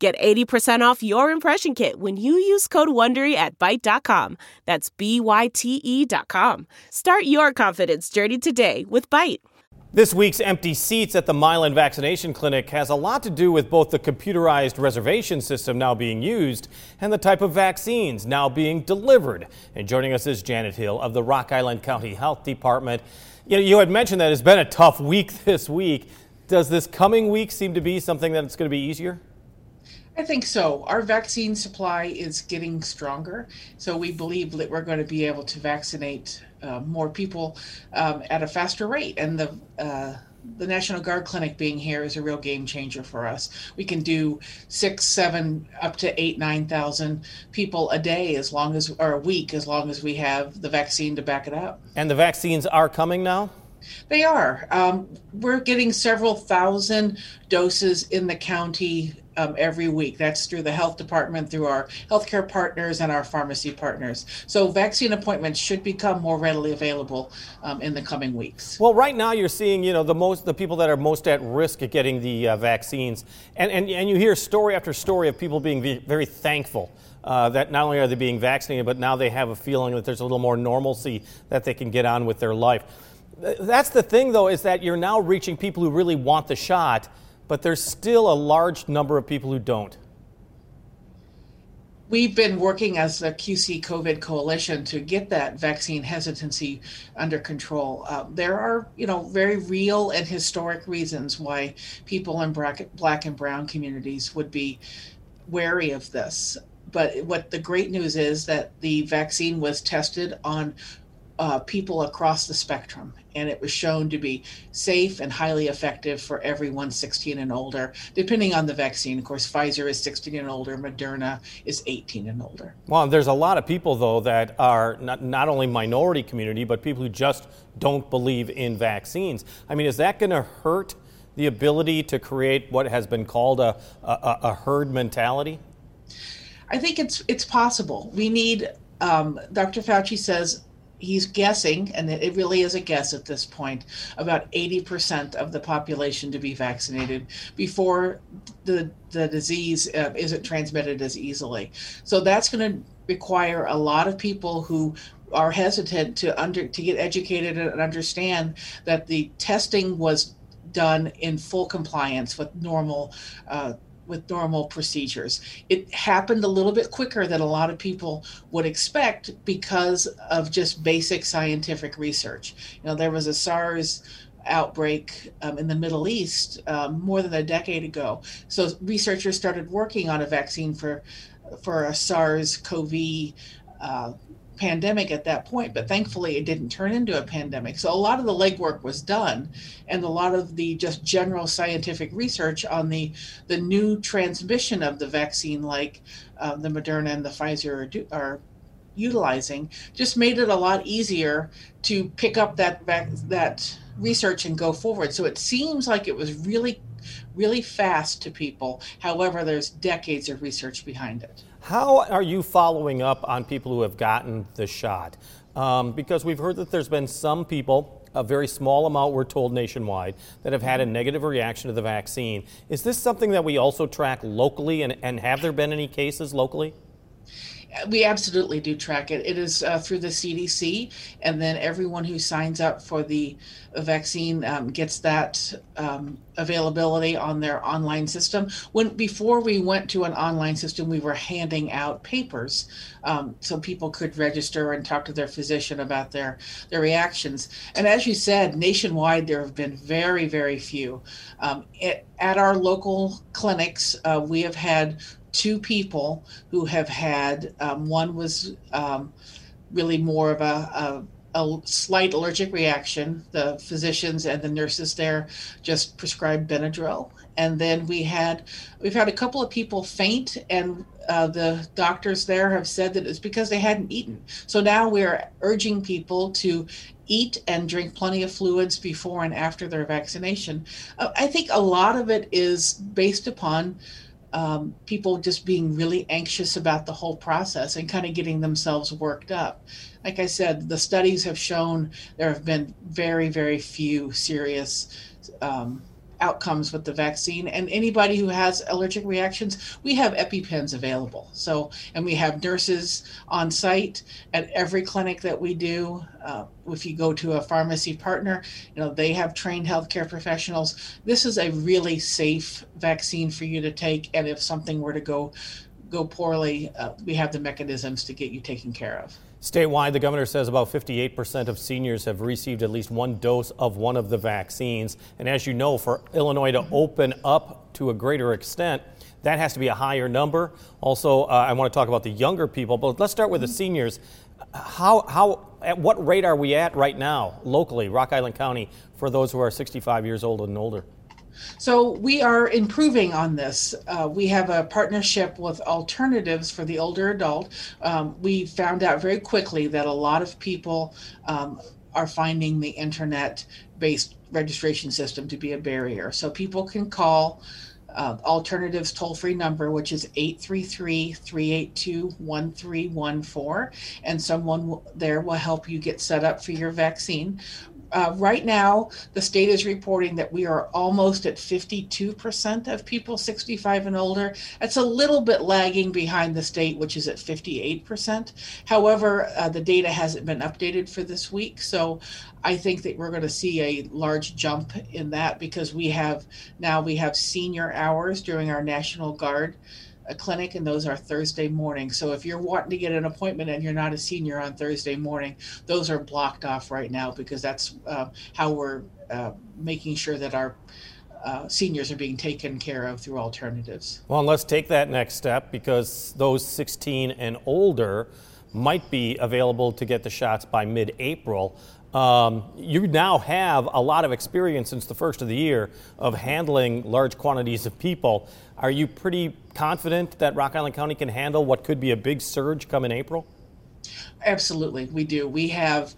Get 80% off your impression kit when you use code WONDERY at Byte.com. That's B-Y-T-E dot com. Start your confidence journey today with Byte. This week's empty seats at the Milan Vaccination Clinic has a lot to do with both the computerized reservation system now being used and the type of vaccines now being delivered. And joining us is Janet Hill of the Rock Island County Health Department. You, know, you had mentioned that it's been a tough week this week. Does this coming week seem to be something that's going to be easier? I think so. Our vaccine supply is getting stronger, so we believe that we're going to be able to vaccinate uh, more people um, at a faster rate. And the uh, the National Guard Clinic being here is a real game changer for us. We can do six, seven, up to eight, nine thousand people a day as long as or a week as long as we have the vaccine to back it up. And the vaccines are coming now. They are. Um, we're getting several thousand doses in the county um, every week. That's through the health department, through our healthcare partners, and our pharmacy partners. So vaccine appointments should become more readily available um, in the coming weeks. Well, right now you're seeing, you know, the most the people that are most at risk of getting the uh, vaccines, and, and and you hear story after story of people being very thankful. Uh, that not only are they being vaccinated, but now they have a feeling that there's a little more normalcy that they can get on with their life. That's the thing, though, is that you're now reaching people who really want the shot, but there's still a large number of people who don't. We've been working as a QC COVID coalition to get that vaccine hesitancy under control. Uh, there are, you know, very real and historic reasons why people in black and brown communities would be wary of this. But what the great news is that the vaccine was tested on uh, people across the spectrum, and it was shown to be safe and highly effective for everyone 16 and older, depending on the vaccine. Of course, Pfizer is 16 and older, Moderna is 18 and older. Well, there's a lot of people, though, that are not, not only minority community, but people who just don't believe in vaccines. I mean, is that going to hurt the ability to create what has been called a, a, a herd mentality? I think it's it's possible. We need. Um, Dr. Fauci says he's guessing, and it really is a guess at this point, about 80% of the population to be vaccinated before the the disease uh, isn't transmitted as easily. So that's going to require a lot of people who are hesitant to under to get educated and understand that the testing was done in full compliance with normal uh, with normal procedures. It happened a little bit quicker than a lot of people would expect because of just basic scientific research. You know, there was a SARS outbreak um, in the Middle East um, more than a decade ago. So researchers started working on a vaccine for for a SARS-CoV uh, pandemic at that point, but thankfully it didn't turn into a pandemic. So a lot of the legwork was done, and a lot of the just general scientific research on the the new transmission of the vaccine, like uh, the Moderna and the Pfizer are, do, are utilizing, just made it a lot easier to pick up that that research and go forward. So it seems like it was really really fast to people. However, there's decades of research behind it. How are you following up on people who have gotten the shot? Um, because we've heard that there's been some people, a very small amount, we're told nationwide, that have had a negative reaction to the vaccine. Is this something that we also track locally, and, and have there been any cases locally? We absolutely do track it. It is uh, through the CDC, and then everyone who signs up for the vaccine um, gets that um, availability on their online system. When before we went to an online system, we were handing out papers um, so people could register and talk to their physician about their their reactions. And as you said, nationwide there have been very very few. Um, it, at our local clinics, uh, we have had two people who have had um, one was um, really more of a, a, a, slight allergic reaction. The physicians and the nurses there just prescribed Benadryl, and then we had we've had a couple of people faint and uh, the doctors there have said that it's because they hadn't eaten. So now we're urging people to eat and drink plenty of fluids before and after their vaccination. Uh, I think a lot of it is based upon um, people just being really anxious about the whole process and kind of getting themselves worked up. Like I said, the studies have shown there have been very, very few serious um, outcomes with the vaccine. And anybody who has allergic reactions, we have EpiPens available. So, and we have nurses on site at every clinic that we do. Uh, if you go to a pharmacy partner, you know, they have trained healthcare professionals. This is a really safe vaccine for you to take. And if something were to go, go poorly, uh, we have the mechanisms to get you taken care of. Statewide, the governor says about 58% of seniors have received at least one dose of one of the vaccines. And as you know, for Illinois to open up to a greater extent, that has to be a higher number. Also, uh, I want to talk about the younger people, but let's start with the seniors. How, how, at what rate are we at right now, locally, Rock Island County, for those who are 65 years old and older? So we are improving on this. Uh, we have a partnership with Alternatives for the Older Adult. Um, we found out very quickly that a lot of people um, are finding the internet based registration system to be a barrier. So people can call uh, alternatives toll free number, which is 833 382 1314, and someone there will help you get set up for your vaccine uh, right now, the state is reporting that we are almost at 52% of people 65 and older. That's a little bit lagging behind the state, which is at 58%. However, uh, the data hasn't been updated for this week. So I think that we're going to see a large jump in that because we have now we have senior hours during our National Guard a clinic, and those are Thursday morning. So if you're wanting to get an appointment and you're not a senior on Thursday morning, those are blocked off right now because that's uh, how we're uh, making sure that our uh, seniors are being taken care of through alternatives. Well, let's take that next step because those 16 and older might be available to get the shots by mid April. Um, you now have a lot of experience since the first of the year of handling large quantities of people. Are you pretty confident that Rock Island County can handle what could be a big surge come in April? Absolutely, we do. We have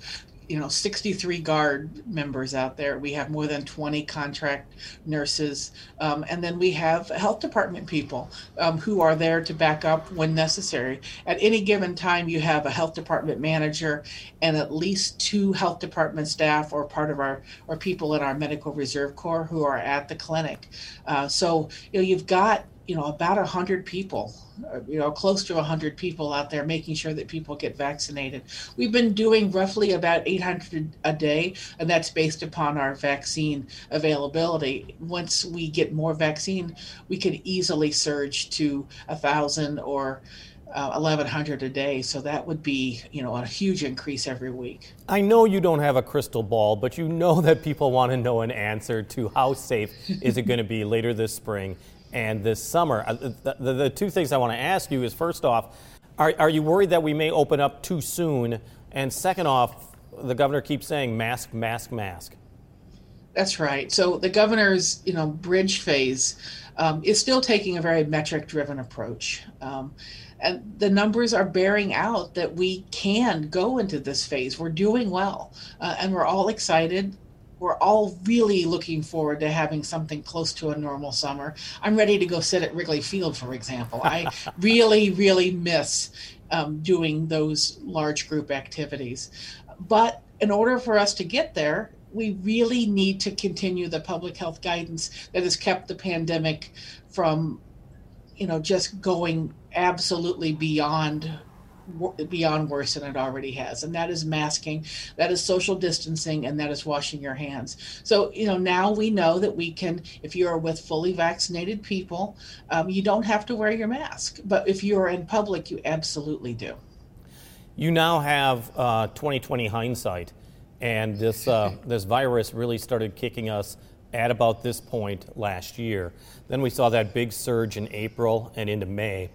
you know 63 guard members out there. We have more than 20 contract nurses. Um, and then we have health department people um, who are there to back up when necessary. At any given time you have a health department manager and at least two health department staff or part of our or people in our medical reserve corps who are at the clinic. Uh, so you know you've got you know about a hundred people uh, you know close to a hundred people out there making sure that people get vaccinated. We've been doing roughly about 800 a day and that's based upon our vaccine availability. Once we get more vaccine we can easily surge to a thousand or uh, 1100 a day. So that would be you know a huge increase every week. I know you don't have a crystal ball but you know that people want to know an answer to how safe is it going to be later this spring and this summer. Uh, the, the, the two things I want to ask you is first off, are, are you worried that we may open up too soon? And second off, the governor keeps saying mask, mask, mask. That's right. So the governor's, you know, bridge phase um, is still taking a very metric-driven approach, um, and the numbers are bearing out that we can go into this phase. We're doing well, uh, and we're all excited we're all really looking forward to having something close to a normal summer. I'm ready to go sit at Wrigley Field, for example. I really, really miss um, doing those large group activities. But in order for us to get there, we really need to continue the public health guidance that has kept the pandemic from, you know, just going absolutely beyond beyond worse than it already has. And that is masking that is social distancing and that is washing your hands. So you know now we know that we can if you are with fully vaccinated people um, you don't have to wear your mask. But if you are in public you absolutely do. You now have uh, 2020 hindsight. And this uh, this virus really started kicking us at about this point last year. Then we saw that big surge in april and into may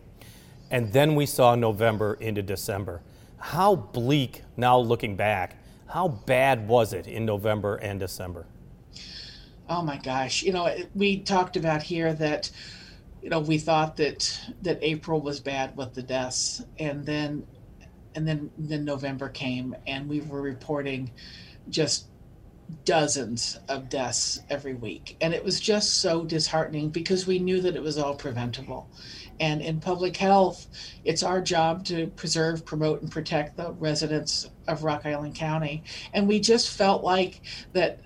and then we saw November into December. How bleak, now looking back, how bad was it in November and December? Oh my gosh. You know, we talked about here that you know, we thought that that April was bad with the deaths, and then and then then November came, and we were reporting just dozens of deaths every week. And it was just so disheartening because we knew that it was all preventable. And in public health, it's our job to preserve, promote, and protect the residents of Rock Island County. And we just felt like that,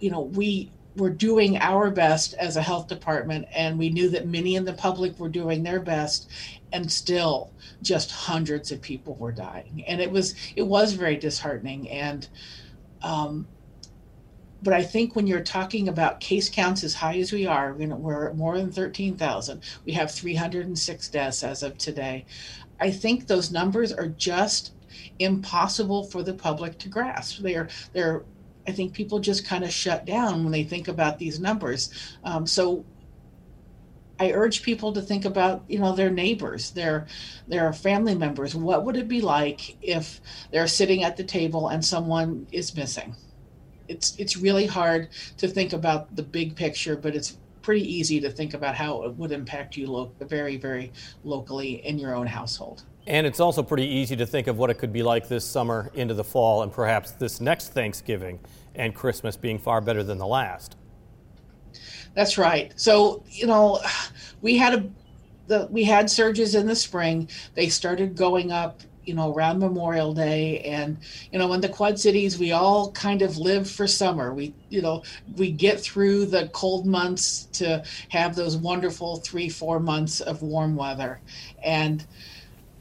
you know, we were doing our best as a health department, and we knew that many in the public were doing their best, and still just hundreds of people were dying. And it was it was very disheartening. And um, but I think when you're talking about case counts as high as we are, you know, we're more than 13,000. We have 306 deaths as of today. I think those numbers are just impossible for the public to grasp. They're they're I think people just kind of shut down when they think about these numbers. Um, so I urge people to think about, you know, their neighbors, their their family members. What would it be like if they're sitting at the table and someone is missing? It's it's really hard to think about the big picture, but it's pretty easy to think about how it would impact you lo- very very locally in your own household. And it's also pretty easy to think of what it could be like this summer into the fall and perhaps this next Thanksgiving and Christmas being far better than the last. That's right. So, you know, we had a the, we had surges in the spring. They started going up you know, around Memorial Day. And, you know, in the Quad Cities, we all kind of live for summer. We, you know, we get through the cold months to have those wonderful three, four months of warm weather. And,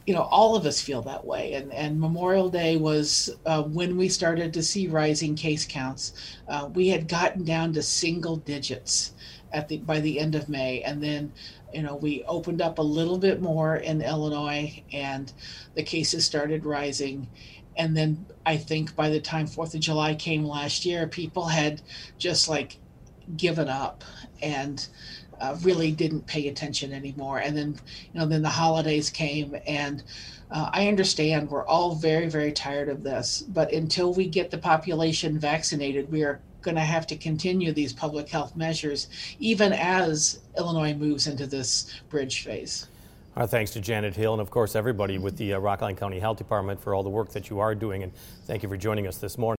you know, all of us feel that way. And, and Memorial Day was uh, when we started to see rising case counts. Uh, we had gotten down to single digits at the by the end of May, and then you know, we opened up a little bit more in Illinois and the cases started rising. And then I think by the time Fourth of July came last year, people had just like given up and uh, really didn't pay attention anymore. And then, you know, then the holidays came and uh, I understand we're all very, very tired of this, but until we get the population vaccinated, we are going to have to continue these public health measures, even as Illinois moves into this bridge phase. Our thanks to Janet Hill and, of course, everybody with the uh, Rock Island County Health Department for all the work that you are doing. And thank you for joining us this morning.